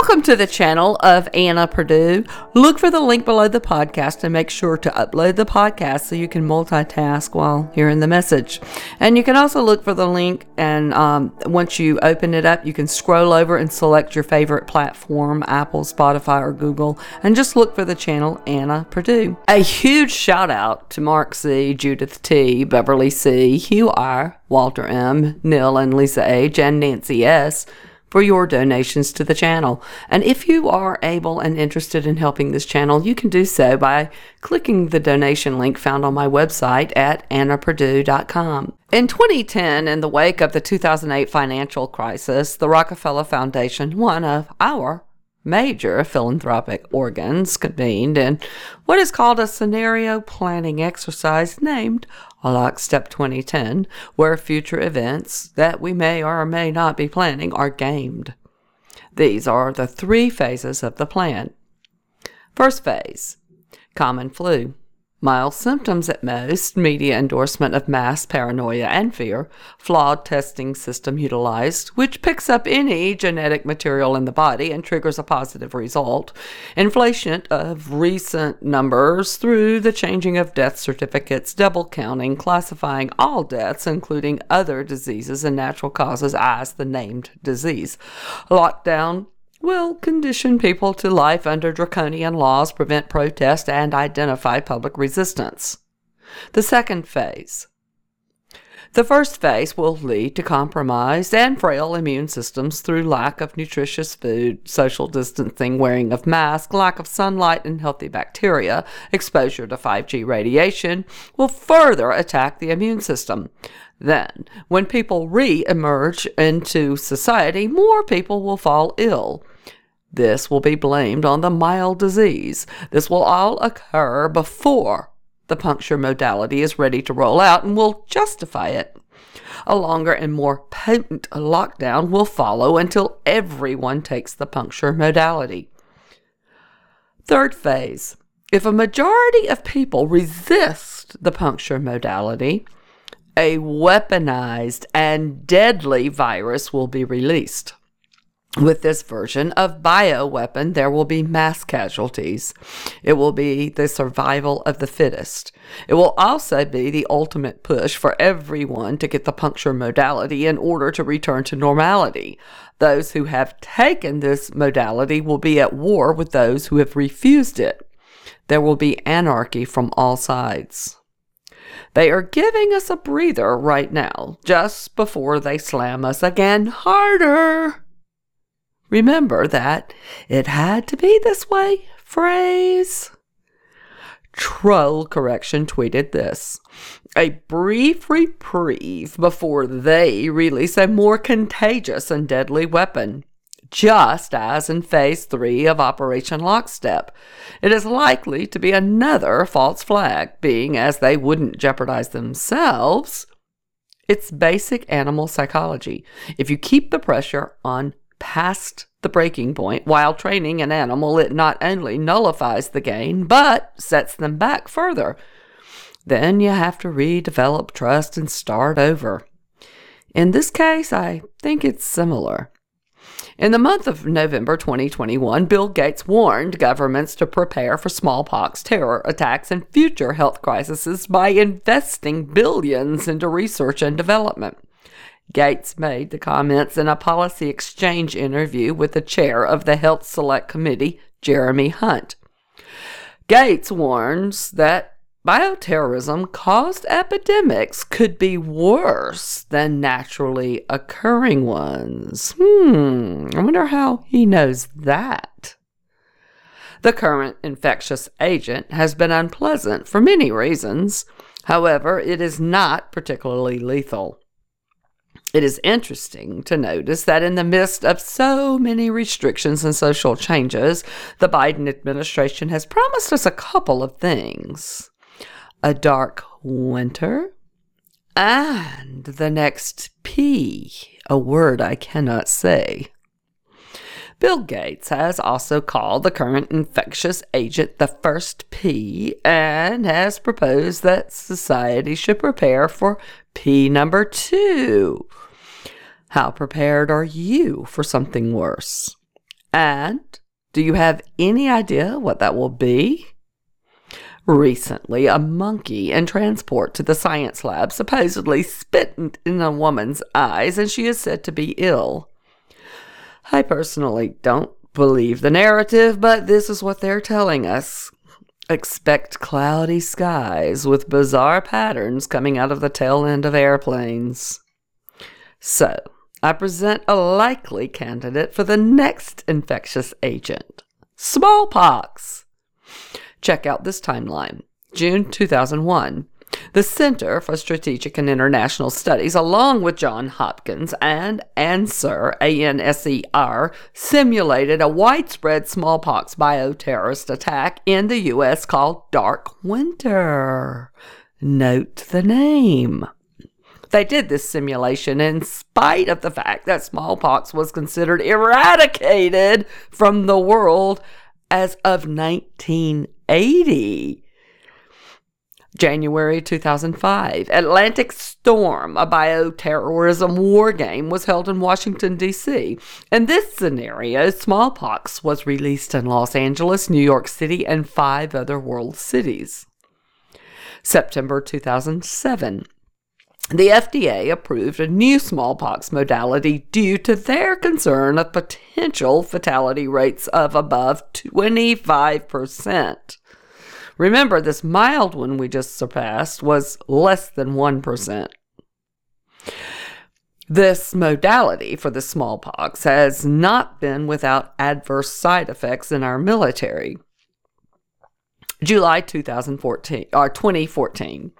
Welcome to the channel of Anna Perdue. Look for the link below the podcast and make sure to upload the podcast so you can multitask while hearing the message. And you can also look for the link, and um, once you open it up, you can scroll over and select your favorite platform Apple, Spotify, or Google, and just look for the channel Anna Perdue. A huge shout out to Mark C., Judith T., Beverly C., Hugh R., Walter M., Neil and Lisa H., and Nancy S for your donations to the channel. And if you are able and interested in helping this channel, you can do so by clicking the donation link found on my website at annaperdue.com. In 2010, in the wake of the 2008 financial crisis, the Rockefeller Foundation, one of our major philanthropic organs convened in what is called a scenario planning exercise named Lockstep 2010, where future events that we may or may not be planning are gamed. These are the three phases of the plan. First phase common flu mild symptoms at most, media endorsement of mass paranoia and fear, flawed testing system utilized, which picks up any genetic material in the body and triggers a positive result, inflation of recent numbers through the changing of death certificates, double counting, classifying all deaths, including other diseases and natural causes, as the named disease, lockdown will condition people to life under draconian laws, prevent protest, and identify public resistance. The second phase. The first phase will lead to compromised and frail immune systems through lack of nutritious food, social distancing, wearing of masks, lack of sunlight, and healthy bacteria. Exposure to 5G radiation will further attack the immune system. Then, when people re emerge into society, more people will fall ill. This will be blamed on the mild disease. This will all occur before the puncture modality is ready to roll out and will justify it. A longer and more potent lockdown will follow until everyone takes the puncture modality. Third phase. If a majority of people resist the puncture modality, a weaponized and deadly virus will be released. With this version of bioweapon, there will be mass casualties. It will be the survival of the fittest. It will also be the ultimate push for everyone to get the puncture modality in order to return to normality. Those who have taken this modality will be at war with those who have refused it. There will be anarchy from all sides. They are giving us a breather right now, just before they slam us again harder. Remember that it had to be this way phrase. Troll Correction tweeted this a brief reprieve before they release a more contagious and deadly weapon. Just as in Phase 3 of Operation Lockstep, it is likely to be another false flag, being as they wouldn't jeopardize themselves. It's basic animal psychology. If you keep the pressure on past the breaking point. While training an animal, it not only nullifies the gain, but sets them back further. Then you have to redevelop trust and start over. In this case, I think it's similar. In the month of November 2021, Bill Gates warned governments to prepare for smallpox, terror attacks, and future health crises by investing billions into research and development. Gates made the comments in a policy exchange interview with the chair of the Health Select Committee, Jeremy Hunt. Gates warns that bioterrorism caused epidemics could be worse than naturally occurring ones. Hmm, I wonder how he knows that. The current infectious agent has been unpleasant for many reasons. However, it is not particularly lethal. It is interesting to notice that in the midst of so many restrictions and social changes, the Biden administration has promised us a couple of things a dark winter and the next P, a word I cannot say. Bill Gates has also called the current infectious agent the first P and has proposed that society should prepare for P number two how prepared are you for something worse? And do you have any idea what that will be? Recently, a monkey in transport to the science lab supposedly spit in a woman's eyes, and she is said to be ill. I personally don't believe the narrative, but this is what they're telling us. Expect cloudy skies with bizarre patterns coming out of the tail end of airplanes. So, I present a likely candidate for the next infectious agent smallpox. Check out this timeline. June 2001. The Center for Strategic and International Studies, along with Johns Hopkins and ANSER, A-N-S-E-R, simulated a widespread smallpox bioterrorist attack in the U.S. called Dark Winter. Note the name. They did this simulation in spite of the fact that smallpox was considered eradicated from the world as of 1980. January 2005, Atlantic Storm, a bioterrorism war game, was held in Washington, D.C. In this scenario, smallpox was released in Los Angeles, New York City, and five other world cities. September 2007, the FDA approved a new smallpox modality due to their concern of potential fatality rates of above 25%. Remember, this mild one we just surpassed was less than 1%. This modality for the smallpox has not been without adverse side effects in our military. July 2014 or uh, 2014.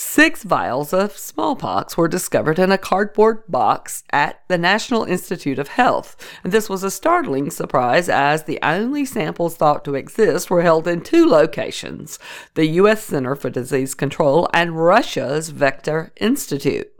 Six vials of smallpox were discovered in a cardboard box at the National Institute of Health. And this was a startling surprise as the only samples thought to exist were held in two locations the U.S. Center for Disease Control and Russia's Vector Institute.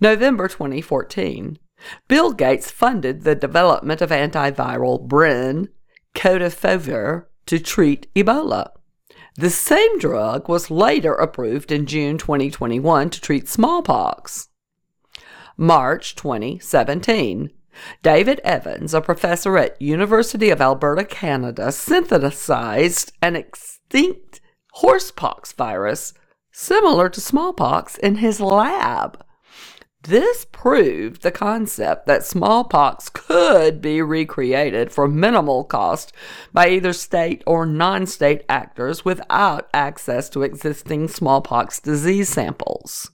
November 2014. Bill Gates funded the development of antiviral Brin Codefovir to treat Ebola. The same drug was later approved in June 2021 to treat smallpox. March 2017. David Evans, a professor at University of Alberta, Canada, synthesized an extinct horsepox virus similar to smallpox in his lab. This proved the concept that smallpox could be recreated for minimal cost by either state or non state actors without access to existing smallpox disease samples.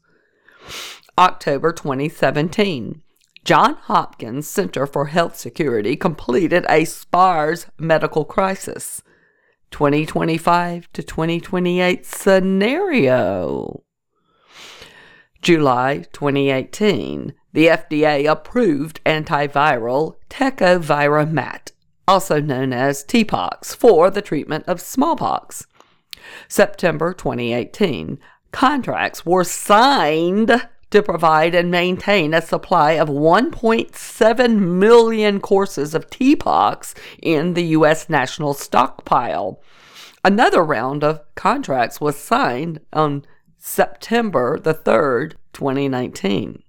October 2017. John Hopkins Center for Health Security completed a SPARS medical crisis 2025 to 2028 scenario. July 2018, the FDA approved antiviral tecovirimat, also known as TPOXX, for the treatment of smallpox. September 2018, contracts were signed to provide and maintain a supply of 1.7 million courses of TPOXX in the U.S. national stockpile. Another round of contracts was signed on September the 3rd, 2019.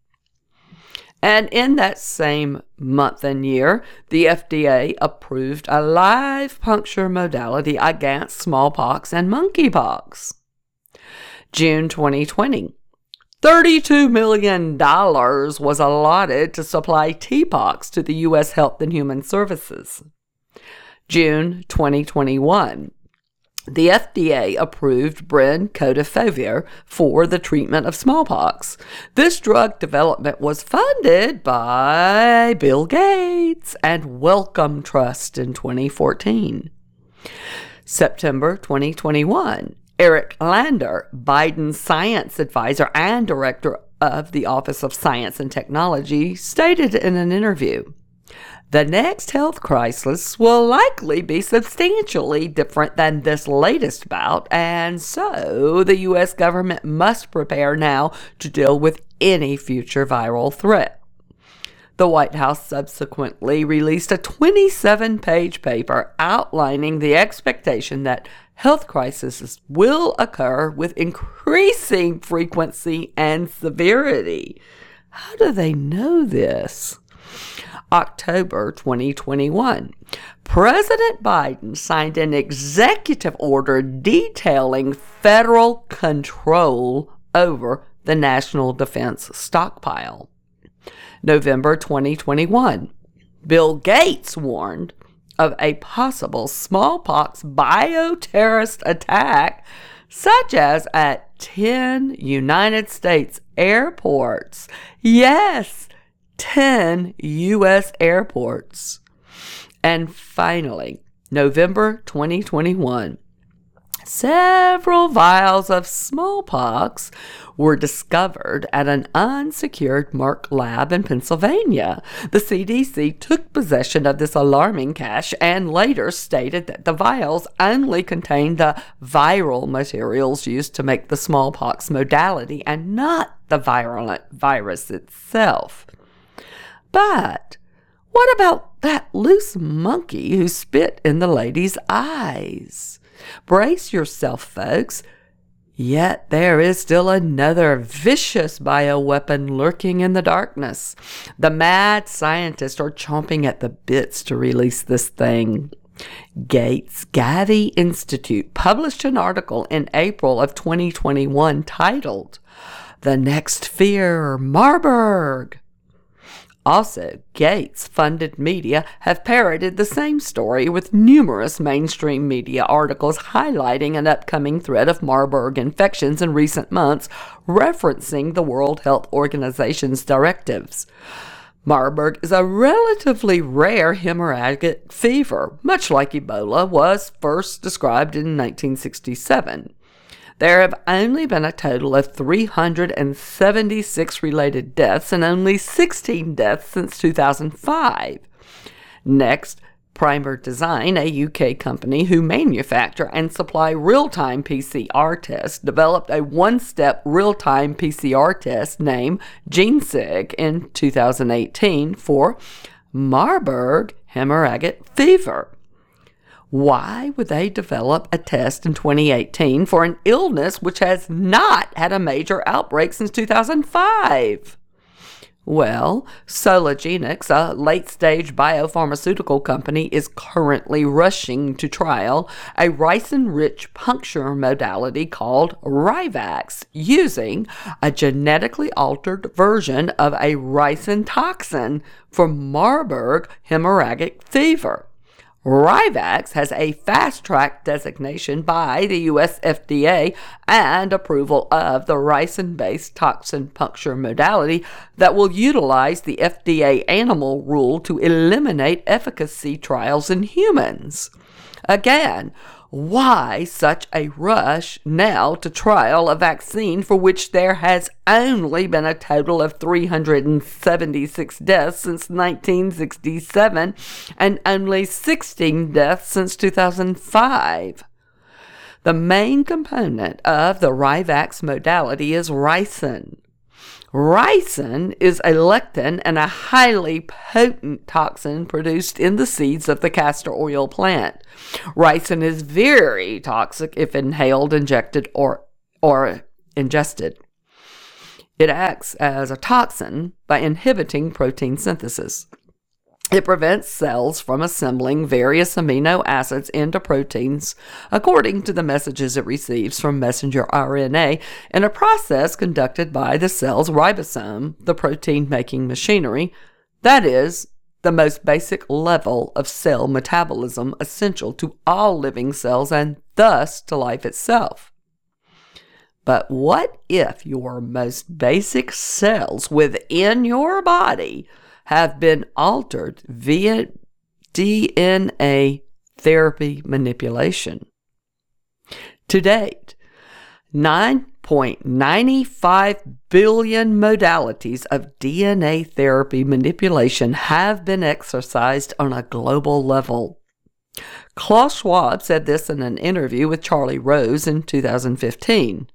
And in that same month and year, the FDA approved a live puncture modality against smallpox and monkeypox. June 2020. $32 million was allotted to supply TPOXX to the U.S. Health and Human Services. June 2021 the FDA approved Brincidofovir for the treatment of smallpox. This drug development was funded by Bill Gates and Wellcome Trust in 2014. September 2021, Eric Lander, Biden's science advisor and director of the Office of Science and Technology, stated in an interview the next health crisis will likely be substantially different than this latest bout, and so the U.S. government must prepare now to deal with any future viral threat. The White House subsequently released a 27 page paper outlining the expectation that health crises will occur with increasing frequency and severity. How do they know this? October 2021. President Biden signed an executive order detailing federal control over the national defense stockpile. November 2021. Bill Gates warned of a possible smallpox bioterrorist attack, such as at 10 United States airports. Yes, 10 U.S. airports. And finally, November 2021, several vials of smallpox were discovered at an unsecured Merck lab in Pennsylvania. The CDC took possession of this alarming cache and later stated that the vials only contained the viral materials used to make the smallpox modality and not the virulent virus itself. But what about that loose monkey who spit in the lady's eyes? Brace yourself, folks. Yet there is still another vicious bioweapon lurking in the darkness. The mad scientists are chomping at the bits to release this thing. Gates Gavi Institute published an article in April of 2021 titled The Next Fear Marburg. Also, Gates funded media have parroted the same story with numerous mainstream media articles highlighting an upcoming threat of Marburg infections in recent months, referencing the World Health Organization's directives. Marburg is a relatively rare hemorrhagic fever, much like Ebola was first described in 1967. There have only been a total of 376 related deaths and only 16 deaths since 2005. Next, Primer Design, a UK company who manufacture and supply real time PCR tests, developed a one step real time PCR test named GeneSig in 2018 for Marburg hemorrhagic fever. Why would they develop a test in 2018 for an illness which has not had a major outbreak since 2005? Well, Soligenix, a late stage biopharmaceutical company, is currently rushing to trial a ricin rich puncture modality called Rivax using a genetically altered version of a ricin toxin for Marburg hemorrhagic fever. Rivax has a fast track designation by the US FDA and approval of the ricin based toxin puncture modality that will utilize the FDA animal rule to eliminate efficacy trials in humans. Again, why such a rush now to trial a vaccine for which there has only been a total of 376 deaths since 1967 and only 16 deaths since 2005? The main component of the Rivax modality is ricin. Ricin is a lectin and a highly potent toxin produced in the seeds of the castor oil plant. Ricin is very toxic if inhaled, injected, or, or ingested. It acts as a toxin by inhibiting protein synthesis. It prevents cells from assembling various amino acids into proteins according to the messages it receives from messenger RNA in a process conducted by the cell's ribosome, the protein making machinery, that is, the most basic level of cell metabolism essential to all living cells and thus to life itself. But what if your most basic cells within your body have been altered via DNA therapy manipulation. To date, 9.95 billion modalities of DNA therapy manipulation have been exercised on a global level. Klaus Schwab said this in an interview with Charlie Rose in 2015.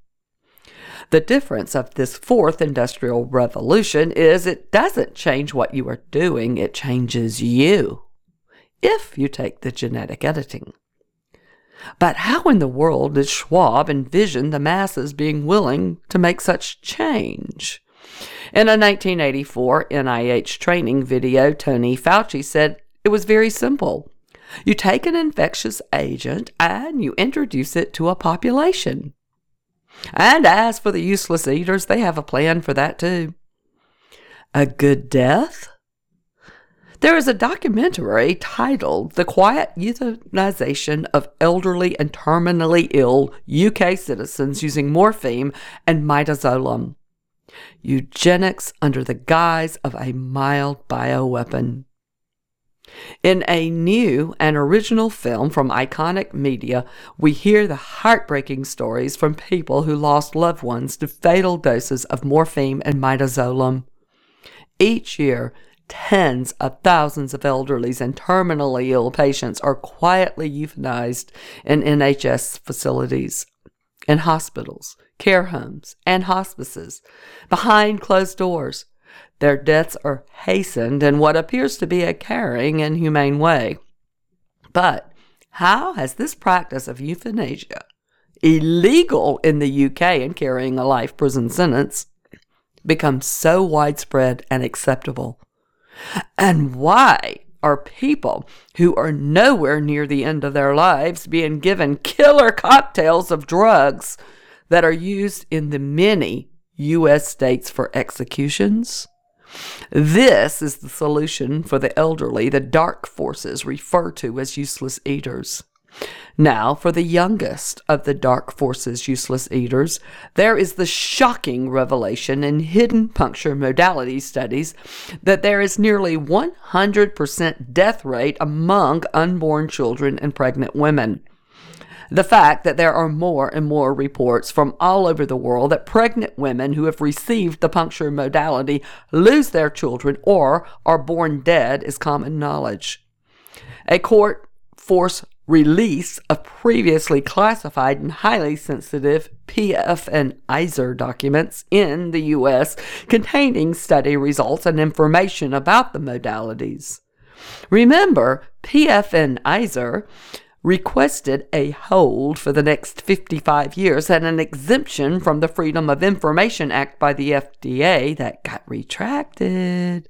The difference of this fourth industrial revolution is it doesn't change what you are doing, it changes you. If you take the genetic editing. But how in the world did Schwab envision the masses being willing to make such change? In a 1984 NIH training video, Tony Fauci said it was very simple. You take an infectious agent and you introduce it to a population. And as for the useless eaters, they have a plan for that too. A good death? There is a documentary titled The Quiet Euthanization of Elderly and Terminally Ill UK Citizens Using Morphine and Midazolam. Eugenics under the guise of a mild bioweapon. In a new and original film from Iconic Media, we hear the heartbreaking stories from people who lost loved ones to fatal doses of morphine and midazolam. Each year, tens of thousands of elderlies and terminally ill patients are quietly euthanized in NHS facilities, in hospitals, care homes, and hospices, behind closed doors their deaths are hastened in what appears to be a caring and humane way. But how has this practice of euthanasia, illegal in the UK and carrying a life prison sentence, become so widespread and acceptable? And why are people who are nowhere near the end of their lives being given killer cocktails of drugs that are used in the many U.S. states for executions? This is the solution for the elderly the dark forces refer to as useless eaters. Now, for the youngest of the dark forces useless eaters, there is the shocking revelation in hidden puncture modality studies that there is nearly 100% death rate among unborn children and pregnant women the fact that there are more and more reports from all over the world that pregnant women who have received the puncture modality lose their children or are born dead is common knowledge. A court force release of previously classified and highly sensitive PF and IZER documents in the US containing study results and information about the modalities. Remember, PF IZER requested a hold for the next 55 years and an exemption from the Freedom of Information Act by the FDA that got retracted.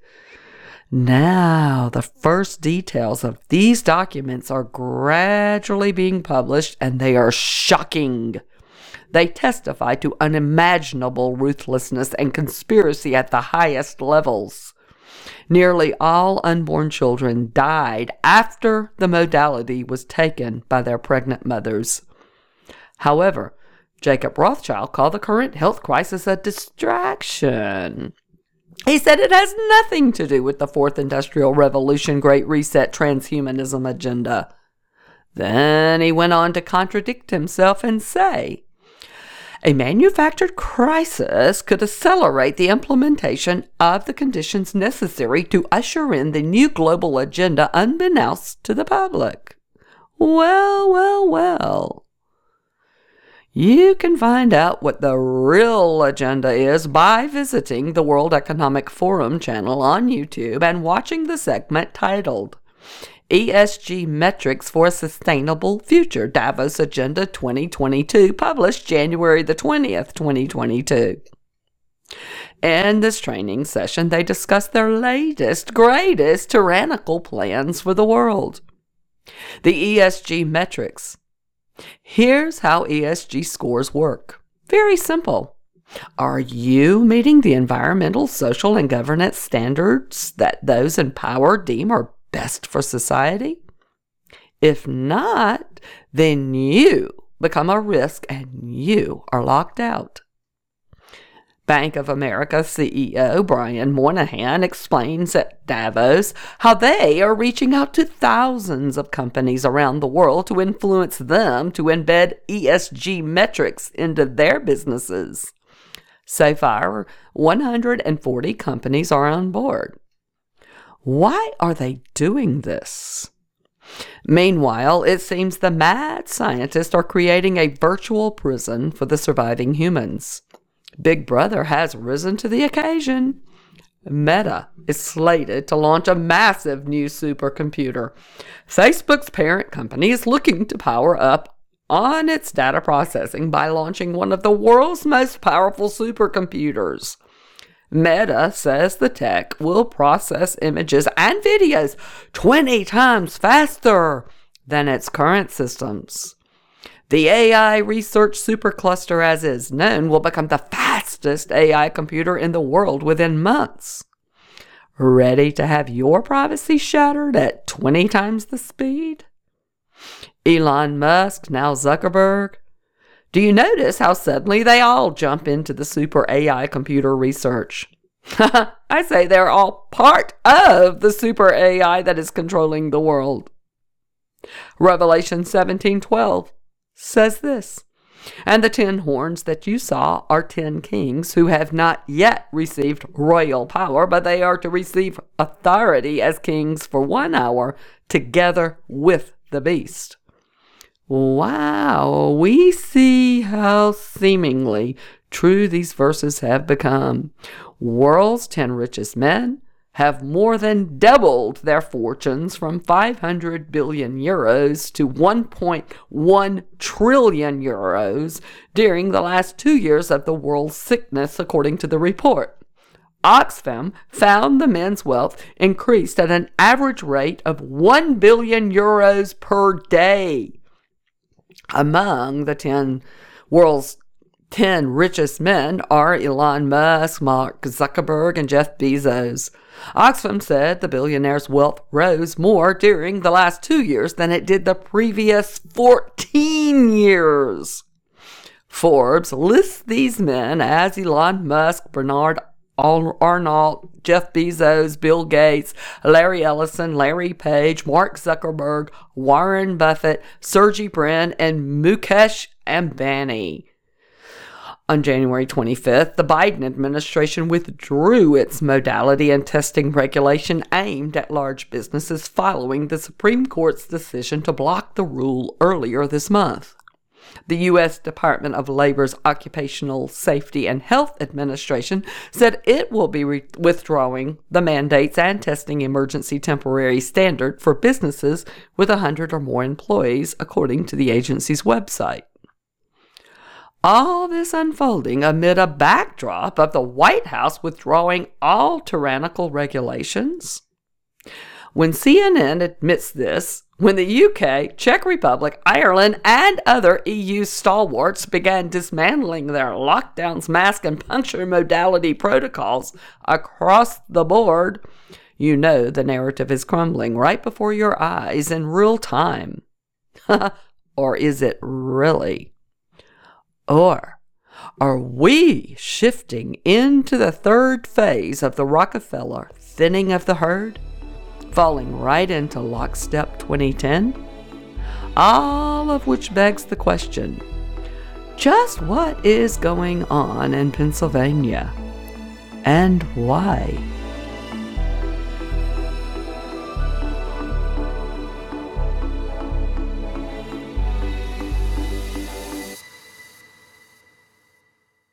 Now, the first details of these documents are gradually being published and they are shocking. They testify to unimaginable ruthlessness and conspiracy at the highest levels. Nearly all unborn children died after the modality was taken by their pregnant mothers. However, Jacob Rothschild called the current health crisis a distraction. He said it has nothing to do with the Fourth Industrial Revolution Great Reset transhumanism agenda. Then he went on to contradict himself and say, a manufactured crisis could accelerate the implementation of the conditions necessary to usher in the new global agenda unbeknownst to the public. Well, well, well. You can find out what the real agenda is by visiting the World Economic Forum channel on YouTube and watching the segment titled ESG Metrics for a Sustainable Future Davos Agenda 2022, published January the 20th, 2022. In this training session, they discuss their latest, greatest tyrannical plans for the world. The ESG metrics. Here's how ESG scores work. Very simple. Are you meeting the environmental, social, and governance standards that those in power deem are best for society? If not, then you become a risk and you are locked out. Bank of America CEO Brian Moynihan explains at Davos how they are reaching out to thousands of companies around the world to influence them to embed ESG metrics into their businesses. So far, 140 companies are on board. Why are they doing this? Meanwhile, it seems the mad scientists are creating a virtual prison for the surviving humans. Big Brother has risen to the occasion. Meta is slated to launch a massive new supercomputer. Facebook's parent company is looking to power up on its data processing by launching one of the world's most powerful supercomputers. Meta says the tech will process images and videos 20 times faster than its current systems. The AI research supercluster, as is known, will become the fastest AI computer in the world within months. Ready to have your privacy shattered at 20 times the speed? Elon Musk, now Zuckerberg. Do you notice how suddenly they all jump into the super AI computer research? I say they're all part of the super AI that is controlling the world. Revelation 17:12 says this And the ten horns that you saw are ten kings who have not yet received royal power, but they are to receive authority as kings for one hour together with the beast. Wow, we see how seemingly true these verses have become. World's ten richest men have more than doubled their fortunes from 500 billion euros to 1.1 trillion euros during the last two years of the world's sickness, according to the report. Oxfam found the men's wealth increased at an average rate of 1 billion euros per day. Among the 10 world's 10 richest men are Elon Musk, Mark Zuckerberg, and Jeff Bezos. Oxfam said the billionaire's wealth rose more during the last two years than it did the previous 14 years. Forbes lists these men as Elon Musk, Bernard Arnault, Jeff Bezos, Bill Gates, Larry Ellison, Larry Page, Mark Zuckerberg, Warren Buffett, Sergey Brin, and Mukesh Ambani. On January 25th, the Biden administration withdrew its modality and testing regulation aimed at large businesses following the Supreme Court's decision to block the rule earlier this month. The U.S. Department of Labor's Occupational Safety and Health Administration said it will be re- withdrawing the mandates and testing emergency temporary standard for businesses with 100 or more employees, according to the agency's website. All this unfolding amid a backdrop of the White House withdrawing all tyrannical regulations. When CNN admits this, when the UK, Czech Republic, Ireland, and other EU stalwarts began dismantling their lockdowns, mask, and puncture modality protocols across the board, you know the narrative is crumbling right before your eyes in real time. or is it really? Or are we shifting into the third phase of the Rockefeller thinning of the herd, falling right into lockstep 2010? All of which begs the question just what is going on in Pennsylvania and why?